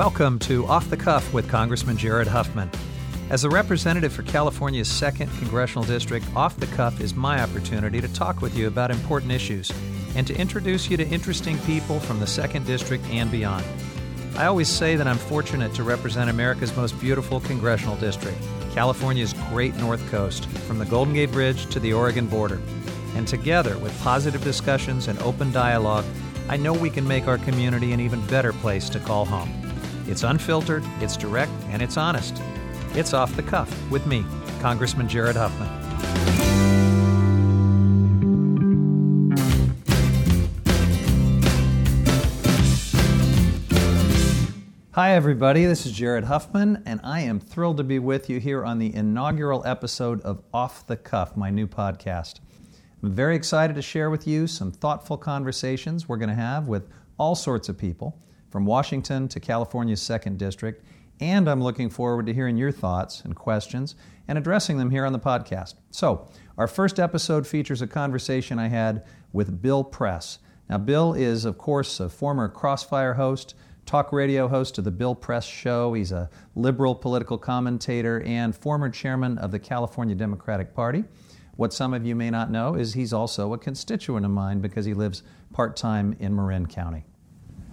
Welcome to Off the Cuff with Congressman Jared Huffman. As a representative for California's 2nd Congressional District, Off the Cuff is my opportunity to talk with you about important issues and to introduce you to interesting people from the 2nd District and beyond. I always say that I'm fortunate to represent America's most beautiful congressional district, California's great North Coast, from the Golden Gate Bridge to the Oregon border. And together, with positive discussions and open dialogue, I know we can make our community an even better place to call home. It's unfiltered, it's direct, and it's honest. It's off the cuff with me, Congressman Jared Huffman. Hi, everybody. This is Jared Huffman, and I am thrilled to be with you here on the inaugural episode of Off the Cuff, my new podcast. I'm very excited to share with you some thoughtful conversations we're going to have with all sorts of people from Washington to California's 2nd District, and I'm looking forward to hearing your thoughts and questions and addressing them here on the podcast. So, our first episode features a conversation I had with Bill Press. Now, Bill is, of course, a former Crossfire host, talk radio host of The Bill Press Show. He's a liberal political commentator and former chairman of the California Democratic Party. What some of you may not know is he's also a constituent of mine because he lives part time in Marin County.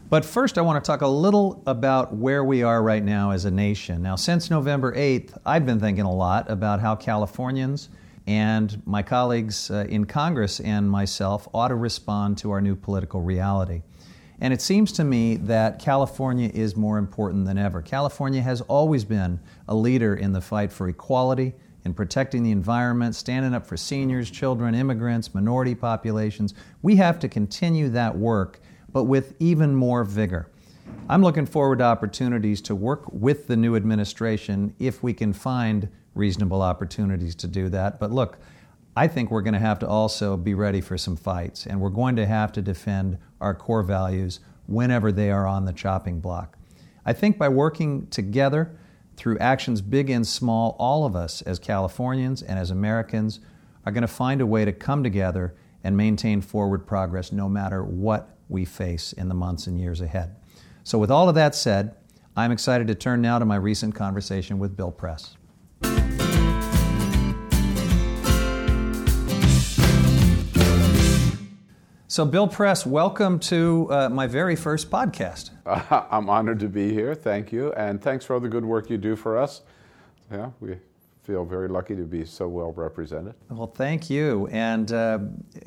But first, I want to talk a little about where we are right now as a nation. Now, since November 8th, I've been thinking a lot about how Californians and my colleagues uh, in Congress and myself ought to respond to our new political reality. And it seems to me that California is more important than ever. California has always been a leader in the fight for equality, in protecting the environment, standing up for seniors, children, immigrants, minority populations. We have to continue that work but with even more vigor. I'm looking forward to opportunities to work with the new administration if we can find reasonable opportunities to do that. But look, I think we're going to have to also be ready for some fights, and we're going to have to defend our core values whenever they are on the chopping block. I think by working together through actions big and small, all of us as Californians and as Americans are going to find a way to come together and maintain forward progress no matter what we face in the months and years ahead. So, with all of that said, I'm excited to turn now to my recent conversation with Bill Press. So, Bill Press, welcome to uh, my very first podcast. Uh, I'm honored to be here. Thank you. And thanks for all the good work you do for us. Yeah, we feel very lucky to be so well represented. Well, thank you. And uh,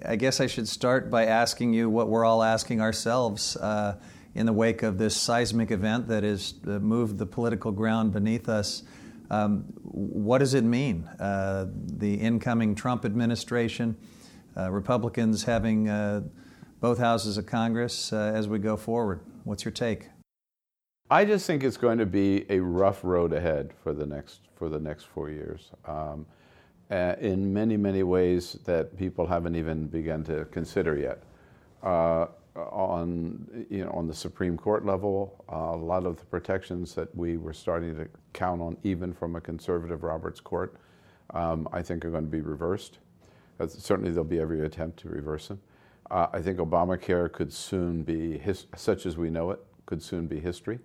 I guess I should start by asking you what we're all asking ourselves uh, in the wake of this seismic event that has uh, moved the political ground beneath us. Um, what does it mean? Uh, the incoming Trump administration, uh, Republicans having uh, both houses of Congress as we go forward. What's your take? I just think it's going to be a rough road ahead for the next for the next four years, um, uh, in many many ways that people haven't even begun to consider yet. Uh, on you know on the Supreme Court level, uh, a lot of the protections that we were starting to count on, even from a conservative Roberts Court, um, I think are going to be reversed. certainly, there'll be every attempt to reverse them. Uh, I think Obamacare could soon be his, such as we know it could soon be history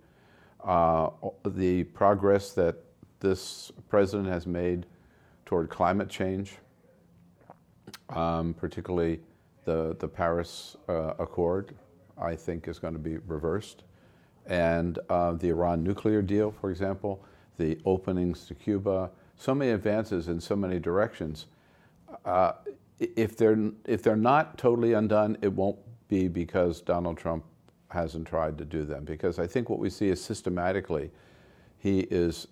uh, the progress that this president has made toward climate change, um, particularly the, the Paris uh, Accord, I think is going to be reversed. And uh, the Iran nuclear deal, for example, the openings to Cuba, so many advances in so many directions. Uh, if, they're, if they're not totally undone, it won't be because Donald Trump hasn't tried to do them because I think what we see is systematically he is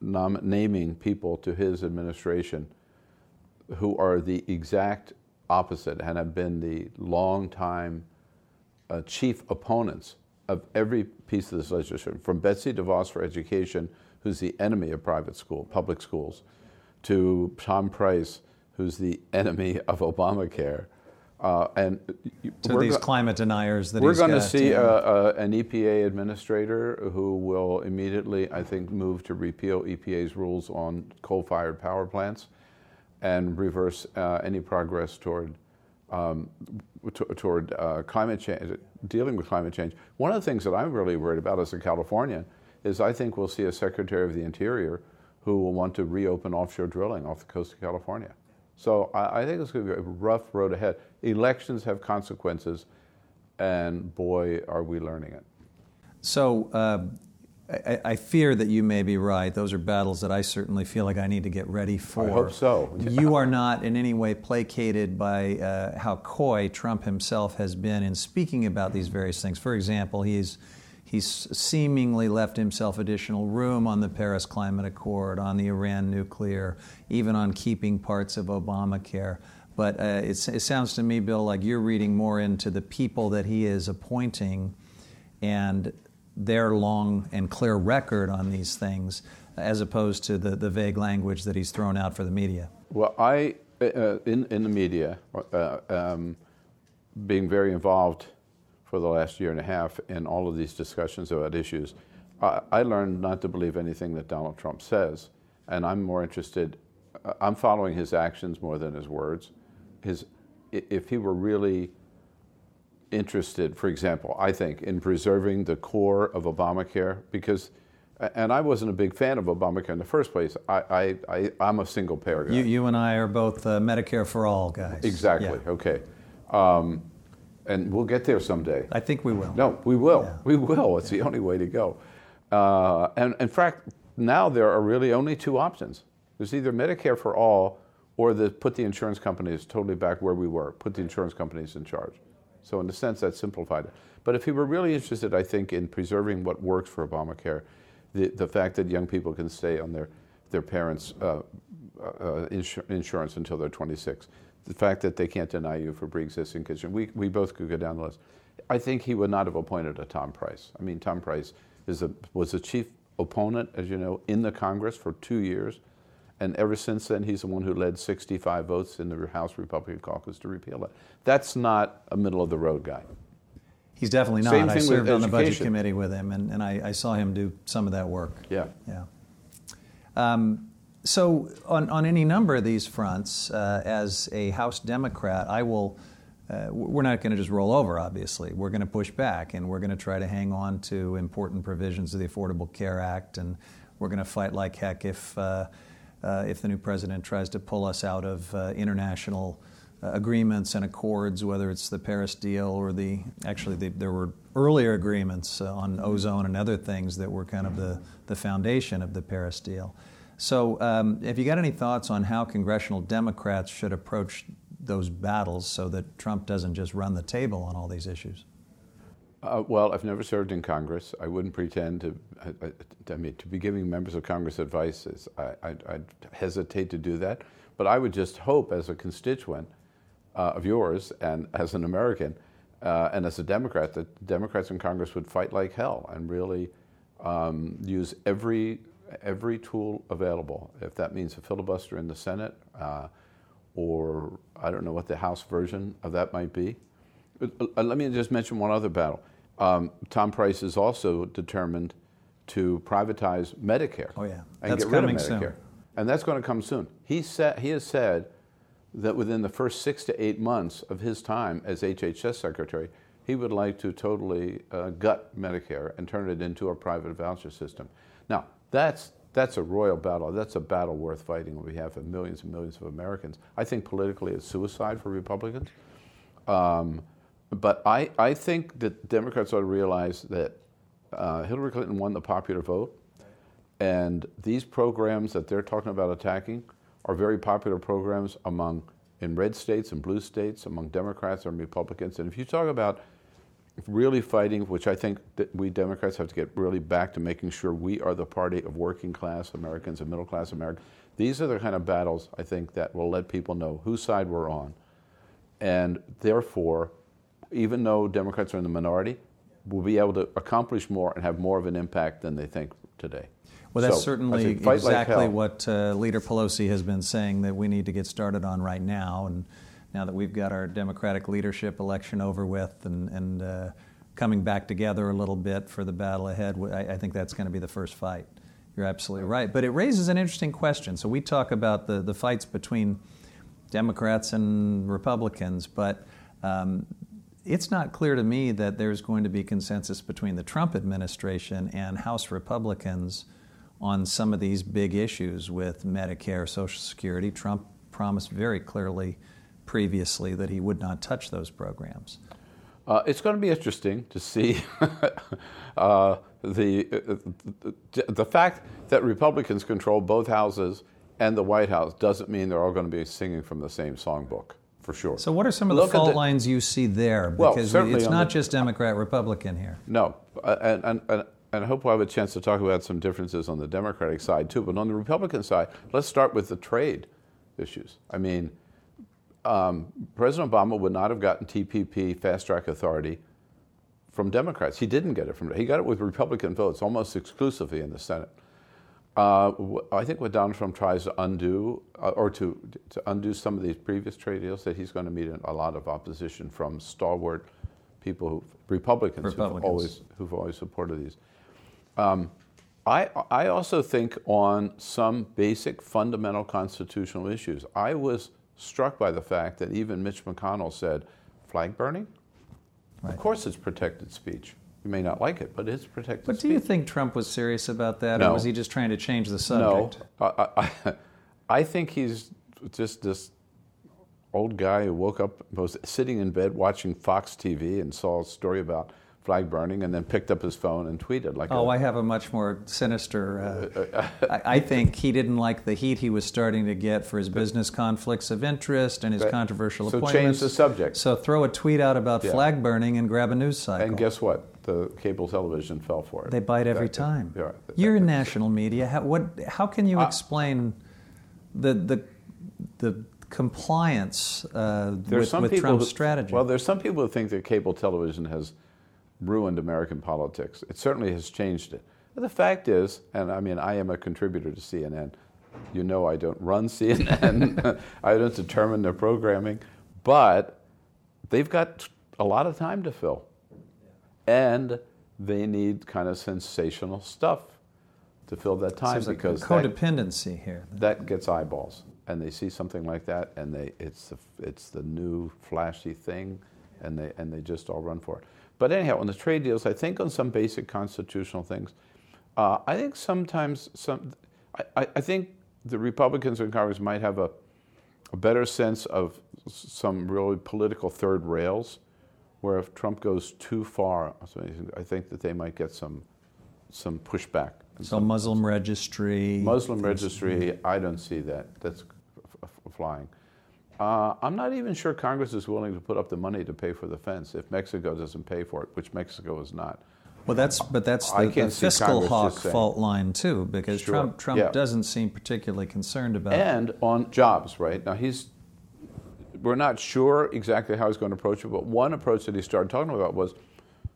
nom- naming people to his administration who are the exact opposite and have been the long time uh, chief opponents of every piece of this legislation, from Betsy DeVos for education, who's the enemy of private school, public schools, to Tom Price, who's the enemy of Obamacare, uh, and to these go- climate deniers that we're going to see a, a, an EPA administrator who will immediately, I think, move to repeal EPA's rules on coal-fired power plants and reverse uh, any progress toward um, t- toward uh, climate change dealing with climate change. One of the things that I'm really worried about as a Californian is I think we'll see a Secretary of the Interior who will want to reopen offshore drilling off the coast of California. So I, I think it's going to be a rough road ahead. Elections have consequences, and boy, are we learning it. So uh, I, I, fear that you may be right. Those are battles that I certainly feel like I need to get ready for. I hope so. you are not in any way placated by uh, how coy Trump himself has been in speaking about these various things. For example, he's he's seemingly left himself additional room on the Paris Climate Accord, on the Iran nuclear, even on keeping parts of Obamacare. But uh, it sounds to me, Bill, like you're reading more into the people that he is appointing and their long and clear record on these things as opposed to the, the vague language that he's thrown out for the media? Well, I, uh, in, in the media, uh, um, being very involved for the last year and a half in all of these discussions about issues, I, I learned not to believe anything that Donald Trump says. And I'm more interested, I'm following his actions more than his words. His, if he were really interested, for example, I think, in preserving the core of Obamacare because, and I wasn't a big fan of Obamacare in the first place. I, I, I, am a single payer guy. You, you and I are both uh, Medicare for all guys. Exactly, yeah. okay. Um, and we'll get there someday. I think we will. No, we will. Yeah. We will. It's the only way to go. Uh, and in fact, now there are really only two options. There's either Medicare for all or the, put the insurance companies totally back where we were, put the insurance companies in charge. So in a sense, that simplified it. But if you were really interested, I think, in preserving what works for Obamacare, the, the fact that young people can stay on their, their parents' uh, uh, insur- insurance until they're 26, the fact that they can't deny you for pre-existing condition, we, we both could go down the list. I think he would not have appointed a Tom Price. I mean, Tom Price is a, was a chief opponent, as you know, in the Congress for two years. And ever since then, he's the one who led 65 votes in the House Republican caucus to repeal it. That's not a middle of the road guy. He's definitely not. Same thing I served on the budget committee with him, and, and I, I, saw him do some of that work. Yeah. Yeah. Um, so, on, on any number of these fronts, uh, as a House Democrat, I will. Uh, we're not going to just roll over, obviously. We're going to push back and we're going to try to hang on to important provisions of the Affordable Care Act, and we're going to fight like heck if. Uh, uh, if the new president tries to pull us out of uh, international uh, agreements and accords, whether it's the Paris deal or the actually the, there were earlier agreements on ozone and other things that were kind of the, the foundation of the Paris deal. So, um, have you got any thoughts on how congressional Democrats should approach those battles so that Trump doesn't just run the table on all these issues? Uh, well, I've never served in Congress. I wouldn't pretend to. I, I mean, to be giving members of Congress advice is I, would hesitate to do that. But I would just hope, as a constituent uh, of yours and as an American uh, and as a Democrat, that Democrats in Congress would fight like hell and really um, use every every tool available. If that means a filibuster in the Senate, uh, or I don't know what the House version of that might be. Uh, let me just mention one other battle. Um, Tom Price is also determined to privatize Medicare. Oh yeah, and that's get rid of Medicare. Soon. And that's going to come soon. He said he has said that within the first six to eight months of his time as HHS secretary, he would like to totally uh, gut Medicare and turn it into a private voucher system. Now that's that's a royal battle. That's a battle worth fighting on behalf of millions and millions of Americans. I think politically it's suicide for Republicans. Um, but I, I think that Democrats ought to realize that uh, Hillary Clinton won the popular vote, and these programs that they're talking about attacking are very popular programs among in red states and blue states, among Democrats and Republicans. And if you talk about really fighting, which I think that we Democrats have to get really back to making sure we are the party of working class Americans and middle class Americans. These are the kind of battles I think that will let people know whose side we're on. And therefore, even though Democrats are in the minority, we'll be able to accomplish more and have more of an impact than they think today. Well, that's so, certainly exactly like what uh, Leader Pelosi has been saying that we need to get started on right now. And now that we've got our Democratic leadership election over with and, and uh, coming back together a little bit for the battle ahead, I, I think that's going to be the first fight. You're absolutely right. But it raises an interesting question. So we talk about the, the fights between Democrats and Republicans, but um, it's not clear to me that there's going to be consensus between the Trump administration and House Republicans on some of these big issues with Medicare, Social Security. Trump promised very clearly previously that he would not touch those programs. Uh, it's going to be interesting to see uh, the, uh, the fact that Republicans control both houses and the White House doesn't mean they're all going to be singing from the same songbook for sure. So, what are some of Look the fault the, lines you see there? Because well, it's not the, just Democrat Republican here. No, uh, and, and, and, and I hope we'll have a chance to talk about some differences on the Democratic side too. But on the Republican side, let's start with the trade issues. I mean, um, President Obama would not have gotten TPP fast track authority from Democrats. He didn't get it from. He got it with Republican votes, almost exclusively in the Senate. Uh, I think what Donald Trump tries to undo, uh, or to, to undo some of these previous trade deals, that he's going to meet a lot of opposition from stalwart people, who, Republicans, Republicans. Who've, always, who've always supported these. Um, I, I also think on some basic fundamental constitutional issues, I was struck by the fact that even Mitch McConnell said, flag burning? Right. Of course it's protected speech. You may not like it, but it's protected But do you think Trump was serious about that, no. or was he just trying to change the subject? No. I, I, I think he's just this old guy who woke up, was sitting in bed watching Fox TV and saw a story about flag burning and then picked up his phone and tweeted like oh a, I have a much more sinister uh, I, I, think he didn't like the heat he was starting to get for his business conflicts of interest and his controversial so appointments. change the subject. So throw a tweet out about yeah. flag burning and grab a news cycle. And guess what? The cable television fell for it. They bite every that, time. That, you're in national media. How, what, how can you uh, explain the, the, the compliance uh, with, with Trump's who, strategy? well there's some people who think that cable television has ruined American politics. It certainly has changed it. But the fact is, and I mean, I am a contributor to CNN. You know, I don't run CNN, I don't determine their programming, but they've got a lot of time to fill. And they need kind of sensational stuff to fill that time so because codependency that, here. That gets eyeballs, and they see something like that, and they it's the, it's the new flashy thing, and they and they just all run for it. But anyhow, on the trade deals, I think on some basic constitutional things, uh, I think sometimes some, I, I, think the Republicans in Congress might have a, a better sense of some really political third rails, where if Trump goes too far, I think that they might get some some pushback. So Muslim registry. Muslim registry, I don't see that. That's flying. Uh, I'm not even sure Congress is willing to put up the money to pay for the fence if Mexico doesn't pay for it, which Mexico is not. Well, that's but that's the, the fiscal hawk fault line too, because sure. Trump Trump yeah. doesn't seem particularly concerned about. And on jobs, right now he's. We're not sure exactly how he's going to approach it, but one approach that he started talking about was,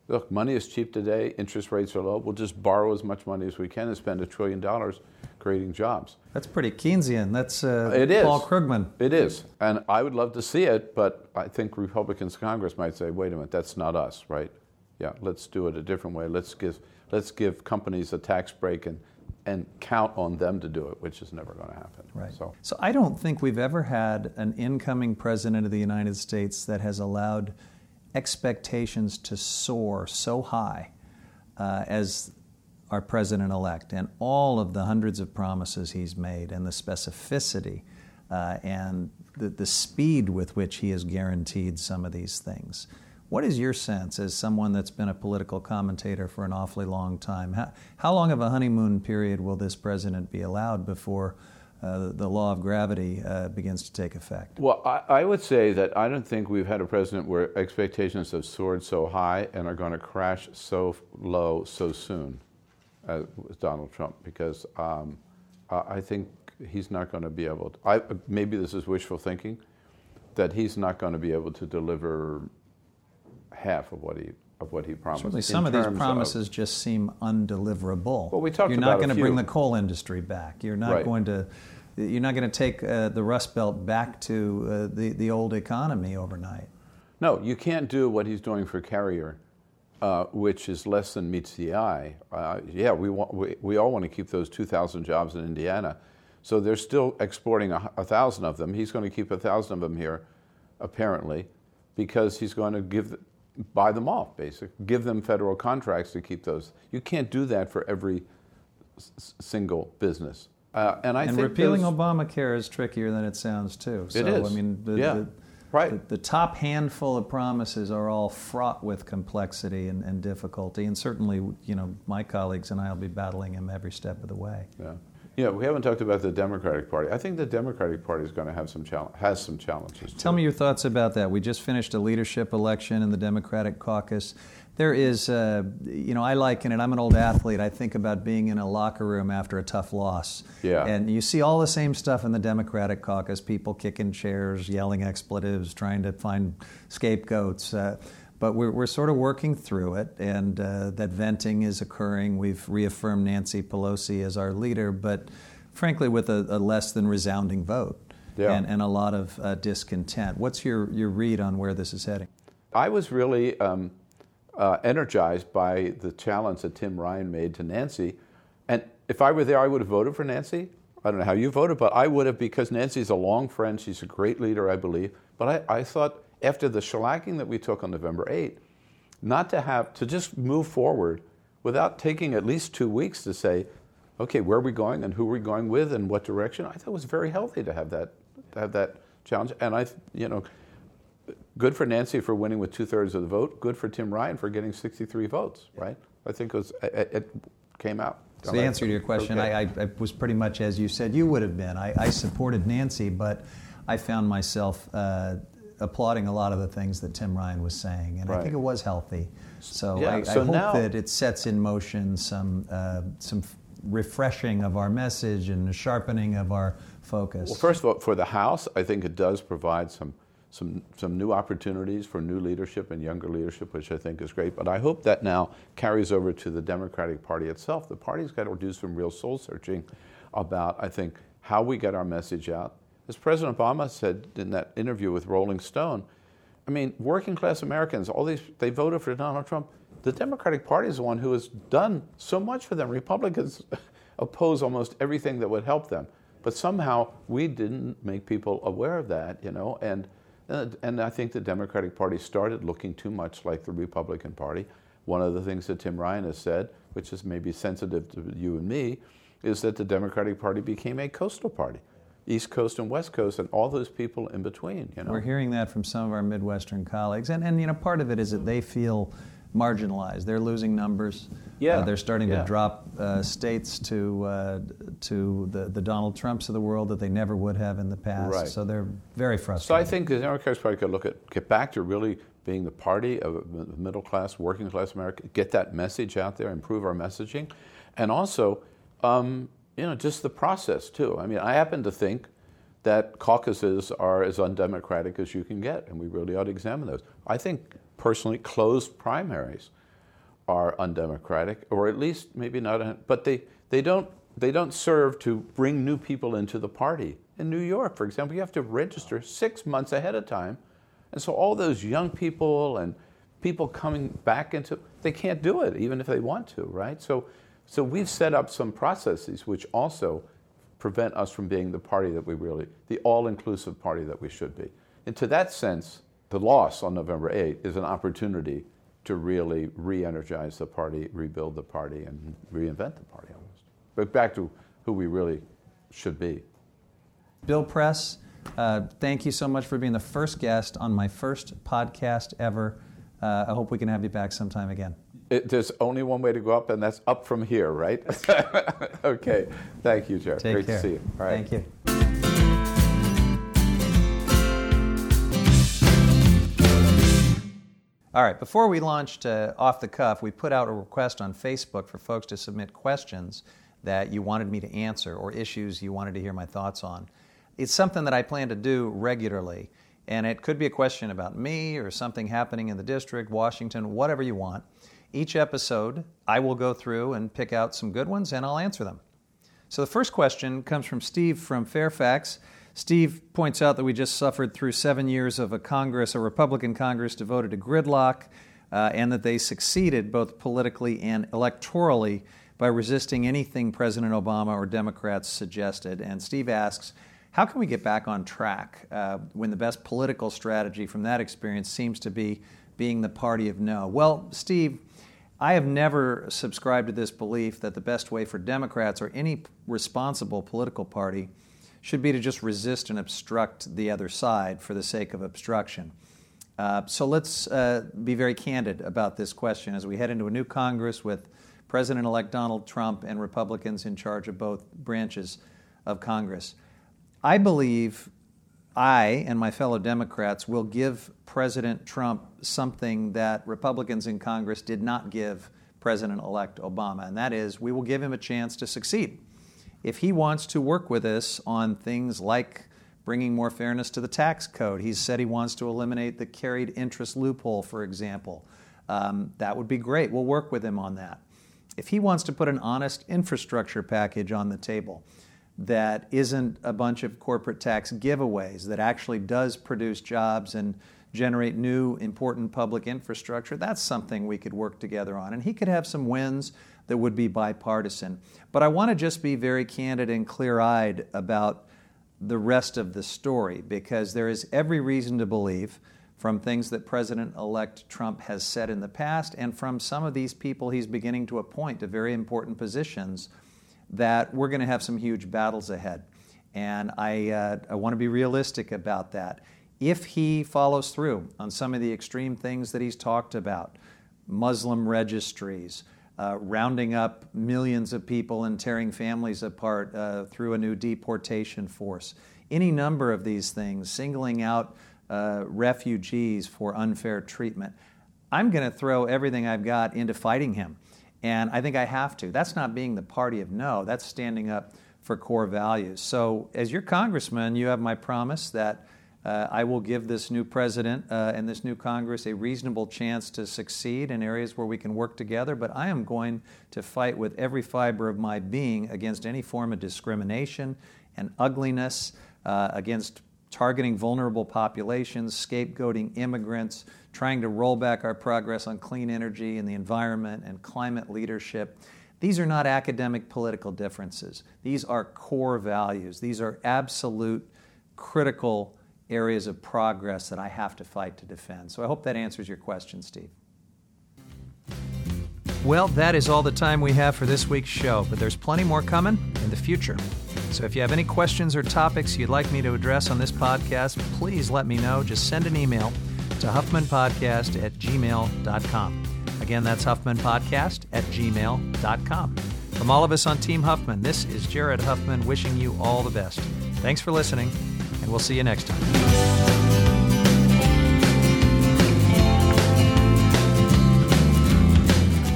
look, money is cheap today, interest rates are low. We'll just borrow as much money as we can and spend a trillion dollars creating jobs. That's pretty Keynesian. That's uh, it is. Paul Krugman. It is. And I would love to see it, but I think Republicans in Congress might say, wait a minute, that's not us, right? Yeah, let's do it a different way. Let's give, let's give companies a tax break and, and count on them to do it, which is never going to happen. Right. So. so I don't think we've ever had an incoming president of the United States that has allowed expectations to soar so high uh, as our president elect and all of the hundreds of promises he's made and the specificity uh, and the, the speed with which he has guaranteed some of these things. What is your sense as someone that's been a political commentator for an awfully long time? How, how long of a honeymoon period will this president be allowed before uh, the law of gravity uh, begins to take effect? Well, I, I, would say that I don't think we've had a president where expectations have soared so high and are going to crash so low so soon uh, with Donald Trump because um, I think he's not going to be able to. I, maybe this is wishful thinking, that he's not going to be able to deliver half of what he of what he promised. Certainly, some of these promises of, just seem undeliverable. Well, we talked You're not going to bring the coal industry back. You're not right. going to. You're not going to take uh, the Rust Belt back to uh, the the old economy overnight. No, you can't do what he's doing for Carrier uh, which is less than meets the eye. Uh, yeah, we, want, we, we all want to keep those 2,000 jobs in Indiana. So they're still exporting a, a thousand of them. He's going to keep a thousand of them here, apparently, because he's going to give buy them off, basically. Give them federal contracts to keep those. You can't do that for every s- single business. Uh, and I and think repealing those- Obamacare is trickier than it sounds too. So, It is. I mean, the, Yeah. the, Right. the, the top handful of promises are all fraught with complexity and, and difficulty, and certainly, you know, my colleagues and I will be battling them every step of the way. Yeah. Yeah, we haven't talked about the Democratic Party. I think the Democratic Party is going to have some challenge, has some challenges. Tell too. me your thoughts about that. We just finished a leadership election in the Democratic caucus. There is, uh, you know, I liken it. I'm an old athlete. I think about being in a locker room after a tough loss. Yeah. And you see all the same stuff in the Democratic caucus people kicking chairs, yelling expletives, trying to find scapegoats. Uh, but we're, we're sort of working through it, and uh, that venting is occurring. We've reaffirmed Nancy Pelosi as our leader, but frankly, with a, a less than resounding vote Yeah. and, and a lot of uh, discontent. What's your, your read on where this is heading? I was really um, uh, energized by the challenge that Tim Ryan made to Nancy. And if I were there, I would have voted for Nancy. I don't know how you voted, but I would have because Nancy's a long friend. She's a great leader, I believe. But I, I thought after the shellacking that we took on November 8th, not to have to just move forward without taking at least two weeks to say, okay, where are we going and who are we going with and what direction? I thought it was very healthy to have that to have that challenge. And I, you know, good for Nancy for winning with two thirds of the vote. Good for Tim Ryan for getting 63 votes. Right? I think it was it, it came out. So the answer to your question, Okay. I, I, was pretty much as you said you would have been. I, I supported Nancy, but I found myself uh, applauding a lot of the things that Tim Ryan was saying, and I think it was healthy. So Yeah, I, so I hope now- that it sets in motion some uh, some refreshing of our message and a sharpening of our focus. Well, first of all, for the House, I think it does provide some, some, some new opportunities for new leadership and younger leadership, which I think is great. But I hope that now carries over to the Democratic Party itself. The party's got to do some real soul searching about, I think, how we get our message out. As President Obama said in that interview with Rolling Stone, I mean, working class Americans, all these, they voted for Donald Trump. The Democratic Party is the one who has done so much for them. Republicans oppose almost everything that would help them. But somehow we didn't make people aware of that, you know, and, Uh, and I think the Democratic Party started looking too much like the Republican Party. One of the things that Tim Ryan has said, which is maybe sensitive to you and me, is that the Democratic Party became a coastal party. East Coast and West Coast, and all those people in between. You know, We're hearing that from some of our Midwestern colleagues, and, and you know, part of it is that they feel marginalized. They're losing numbers. Yeah. Uh, they're starting Yeah. to drop uh, states to uh, to the, the Donald Trumps of the world that they never would have in the past. Right. So they're very frustrated. So. I think the Democratic Party could look at get back to really being the party of middle class, working class America, get that message out there, improve our messaging, and also, um, you know, just the process too. I mean, I happen to think that caucuses are as undemocratic as you can get, and we really ought to examine those. I think personally, closed primaries are undemocratic, or at least maybe not, but they, they, don't, they don't serve to bring new people into the party. In New York, for example, you have to register six months ahead of time. And so all those young people and people coming back into, they can't do it even if they want to, right? So, so we've set up some processes which also prevent us from being the party that we really, the all-inclusive party that we should be. And to that sense, the loss on November 8 is an opportunity to really re-energize the party, rebuild the party, and reinvent the party almost. But back to who we really should be. Bill Press, uh, thank you so much for being the first guest on my first podcast ever. Uh, I hope we can have you back sometime again. It, there's only one way to go up, and that's up from here, right? okay. Thank you, Jared. Take Great care. to see you. All right. Thank you. All right, before we launched uh, Off the Cuff, we put out a request on Facebook for folks to submit questions that you wanted me to answer or issues you wanted to hear my thoughts on. It's something that I plan to do regularly, and it could be a question about me or something happening in the district, Washington, whatever you want. Each episode, I will go through and pick out some good ones and I'll answer them. So the first question comes from Steve from Fairfax. Steve points out that we just suffered through seven years of a Congress, a Republican Congress devoted to gridlock, uh, and that they succeeded both politically and electorally by resisting anything President Obama or Democrats suggested. And Steve asks, how can we get back on track uh, when the best political strategy from that experience seems to be being the party of no. Well, Steve, I have never subscribed to this belief that the best way for Democrats or any responsible political party should be to just resist and obstruct the other side for the sake of obstruction. Uh, so let's uh, be very candid about this question as we head into a new Congress with President elect Donald Trump and Republicans in charge of both branches of Congress. I believe I and my fellow Democrats will give President Trump something that Republicans in Congress did not give President elect Obama, and that is we will give him a chance to succeed. If he wants to work with us on things like bringing more fairness to the tax code, he's said he wants to eliminate the carried interest loophole, for example. Um, that would be great. We'll work with him on that. If he wants to put an honest infrastructure package on the table that isn't a bunch of corporate tax giveaways, that actually does produce jobs and generate new important public infrastructure, that's something we could work together on. And he could have some wins that would be bipartisan. But I want to just be very candid and clear eyed about the rest of the story because there is every reason to believe from things that President elect Trump has said in the past and from some of these people he's beginning to appoint to very important positions that we're going to have some huge battles ahead. And I, uh, I want to be realistic about that. If he follows through on some of the extreme things that he's talked about, Muslim registries, uh, rounding up millions of people and tearing families apart uh, through a new deportation force, any number of these things, singling out uh, refugees for unfair treatment. I'm going to throw everything I've got into fighting him. And I think I have to. That's not being the party of no, that's standing up for core values. So, as your congressman, you have my promise that uh, I will give this new president uh, and this new Congress a reasonable chance to succeed in areas where we can work together. But I am going to fight with every fiber of my being against any form of discrimination and ugliness, uh, against targeting vulnerable populations, scapegoating immigrants, trying to roll back our progress on clean energy and the environment and climate leadership. These are not academic political differences. These are core values. These are absolute critical areas of progress that I have to fight to defend. So I hope that answers your question, Steve. Well, that is all the time we have for this week's show, but there's plenty more coming in the future. So if you have any questions or topics you'd like me to address on this podcast, please let me know. Just send an email to huffmanpodcast at gmail.com. Again, that's huffmanpodcast at gmail.com. From all of us on Team Huffman, this is Jared Huffman wishing you all the best. Thanks for listening, and we'll see you next time.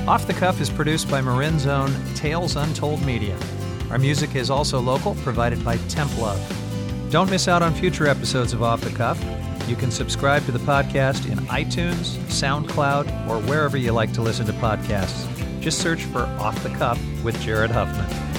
Off the Cuff is produced by Marin's own Tales Untold Media. Our music is also local, provided by Temp Love. Don't miss out on future episodes of Off the Cuff. You can subscribe to the podcast in iTunes, SoundCloud, or wherever you like to listen to podcasts. Just search for Off the Cuff with Jared Huffman.